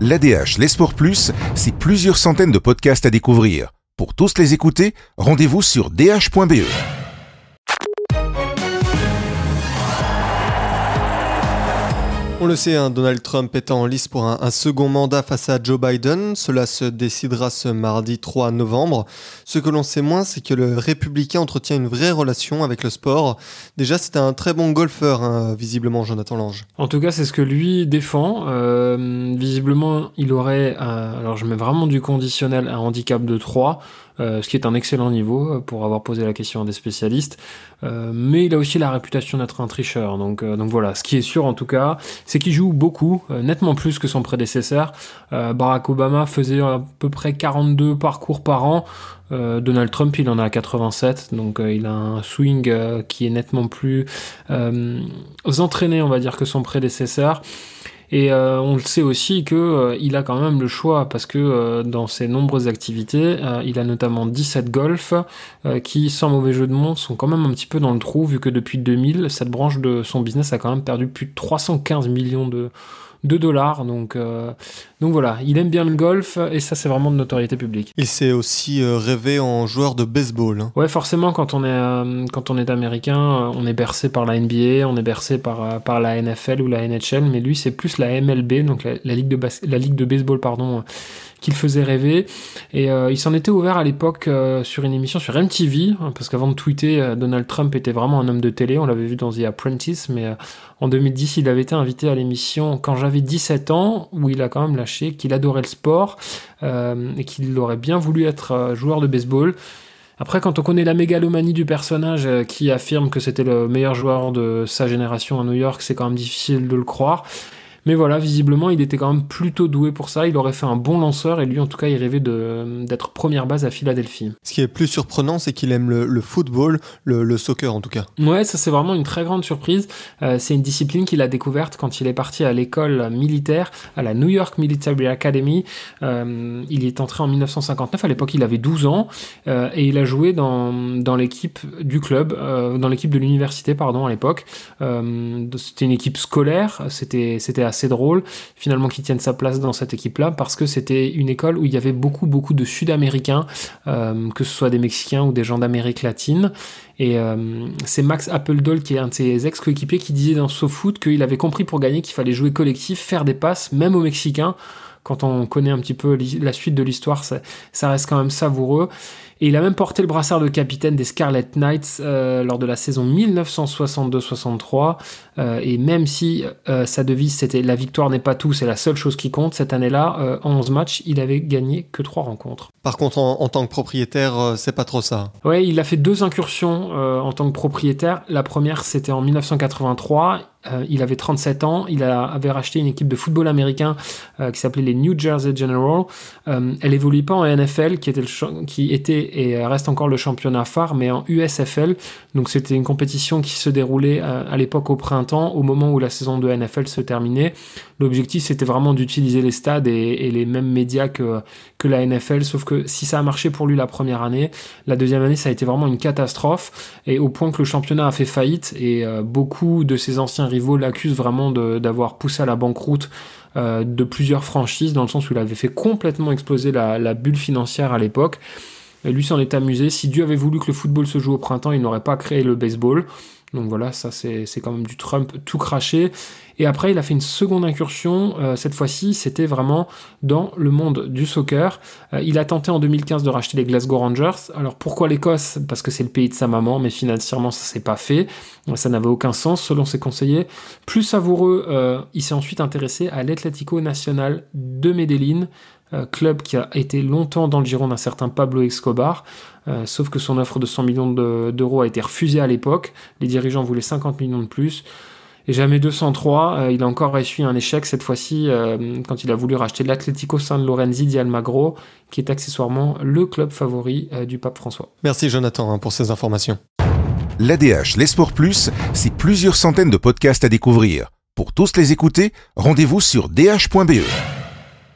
L'ADH, les sports plus, c'est plusieurs centaines de podcasts à découvrir. Pour tous les écouter, rendez-vous sur dh.be. On le sait, hein, Donald Trump est en lice pour un, second mandat face à Joe Biden. Cela se décidera ce mardi 3 novembre. Ce que l'on sait moins, c'est que le républicain entretient une vraie relation avec le sport. Déjà, c'est un très bon golfeur, hein, visiblement, Jonathan Lange. En tout cas, c'est ce que lui défend. Euh, visiblement, il aurait, alors je mets vraiment du conditionnel, un handicap de 3. Euh, ce qui est un excellent niveau euh, pour avoir posé la question à des spécialistes. Euh, mais il a aussi la réputation d'être un tricheur. Donc, donc voilà, ce qui est sûr en tout cas, c'est qu'il joue beaucoup, nettement plus que son prédécesseur. Barack Obama faisait à peu près 42 parcours par an. Donald Trump, il en a 87, donc il a un swing qui est nettement plus entraîné, on va dire, que son prédécesseur. Et euh, on le sait aussi qu'il euh, a quand même le choix parce que euh, dans ses nombreuses activités, il a notamment 17 golf qui, sans mauvais jeu de mots, sont quand même un petit peu dans le trou vu que depuis 2000, cette branche de son business a quand même perdu plus de 315 millions de, de dollars. Donc, euh, donc voilà, il aime bien le golf et ça, c'est vraiment de notoriété publique. Il s'est aussi euh, rêvé en joueur de baseball. Hein. Ouais, forcément, quand on est, euh, quand on est américain, on est bercé par la NBA, on est bercé par, par la NFL ou la NHL, mais lui, c'est plus la MLB, donc la, ligue, de la ligue de baseball, pardon qu'il faisait rêver. Et il s'en était ouvert à l'époque sur une émission sur MTV, hein, parce qu'avant de tweeter, Donald Trump était vraiment un homme de télé. On l'avait vu dans The Apprentice, mais en 2010, il avait été invité à l'émission quand j'avais 17 ans, où il a quand même lâché qu'il adorait le sport euh, et qu'il aurait bien voulu être euh, joueur de baseball. Après, quand on connaît la mégalomanie du personnage euh, qui affirme que c'était le meilleur joueur de sa génération à New York, c'est quand même difficile de le croire. Mais voilà, visiblement, il était quand même plutôt doué pour ça. Il aurait fait un bon lanceur et lui, en tout cas, il rêvait d'être première base à Philadelphie. Ce qui est plus surprenant, c'est qu'il aime le, football, le, soccer en tout cas. Ouais, ça c'est vraiment une très grande surprise. Euh, c'est une discipline qu'il a découverte quand il est parti à l'école militaire, à la New York Military Academy. Euh, il est entré en 1959. À l'époque, il avait 12 ans euh, et il a joué dans, dans l'équipe du club, dans l'équipe de l'université, pardon, à l'époque. c'était une équipe scolaire. C'était c'était assez drôle finalement qu'il tienne sa place dans cette équipe-là parce que c'était une école où il y avait beaucoup beaucoup de Sud-Américains, euh, que ce soit des Mexicains ou des gens d'Amérique latine. Et euh, c'est Max Appledole qui est un de ses ex-coéquipiers qui disait dans SoFoot qu'il avait compris pour gagner qu'il fallait jouer collectif, faire des passes, même aux Mexicains quand on connaît un petit peu la suite de l'histoire, ça, reste quand même savoureux. Et il a même porté le brassard de capitaine des Scarlet Knights euh, lors de la saison 1962-63. Euh, et même si euh, sa devise c'était la victoire n'est pas tout, c'est la seule chose qui compte, cette année-là, en 11 matchs, il avait gagné que 3 rencontres. Par contre, en, tant que propriétaire, c'est pas trop ça. Ouais, il a fait deux incursions en tant que propriétaire. La première, c'était en 1983. Il avait 37 ans, il avait racheté une équipe de football américain qui s'appelait les New Jersey General. elle évoluait pas en NFL, qui était, et euh, reste encore le championnat phare, mais en USFL. Donc c'était une compétition qui se déroulait euh, à, l'époque au printemps, au moment où la saison de NFL se terminait. L'objectif c'était vraiment d'utiliser les stades et, les mêmes médias que, que la NFL, sauf que si ça a marché pour lui la première année, la deuxième année ça a été vraiment une catastrophe, et au point que le championnat a fait faillite, et euh, beaucoup de ses anciens l'accusent vraiment d'avoir poussé à la banqueroute de plusieurs franchises, dans le sens où il avait fait complètement exploser la bulle financière à l'époque. Et lui s'en est amusé. Si Dieu avait voulu que le football se joue au printemps, il n'aurait pas créé le baseball. Donc voilà, ça c'est quand même du Trump tout craché. Et après, il a fait une seconde incursion. Euh, cette fois-ci, c'était vraiment dans le monde du soccer. Euh, il a tenté en 2015 de racheter les Glasgow Rangers. Alors pourquoi l'Écosse? Parce que c'est le pays de sa maman, mais financièrement, ça s'est pas fait. Ça n'avait aucun sens selon ses conseillers. Plus savoureux, euh, il s'est ensuite intéressé à l'Atlético Nacional de Medellín. Euh, club qui a été longtemps dans le giron d'un certain Pablo Escobar, euh, sauf que son offre de 100 millions d'euros a été refusée à l'époque, les dirigeants voulaient 50 millions de plus, et jamais 203, euh, il a encore essuyé un échec cette fois-ci quand il a voulu racheter l'Atlético San Lorenzi di Almagro, qui est accessoirement le club favori du pape François. Merci Jonathan hein, pour ces informations. L'ADH, les sports plus, c'est plusieurs centaines de podcasts à découvrir. Pour tous les écouter, rendez-vous sur dh.be.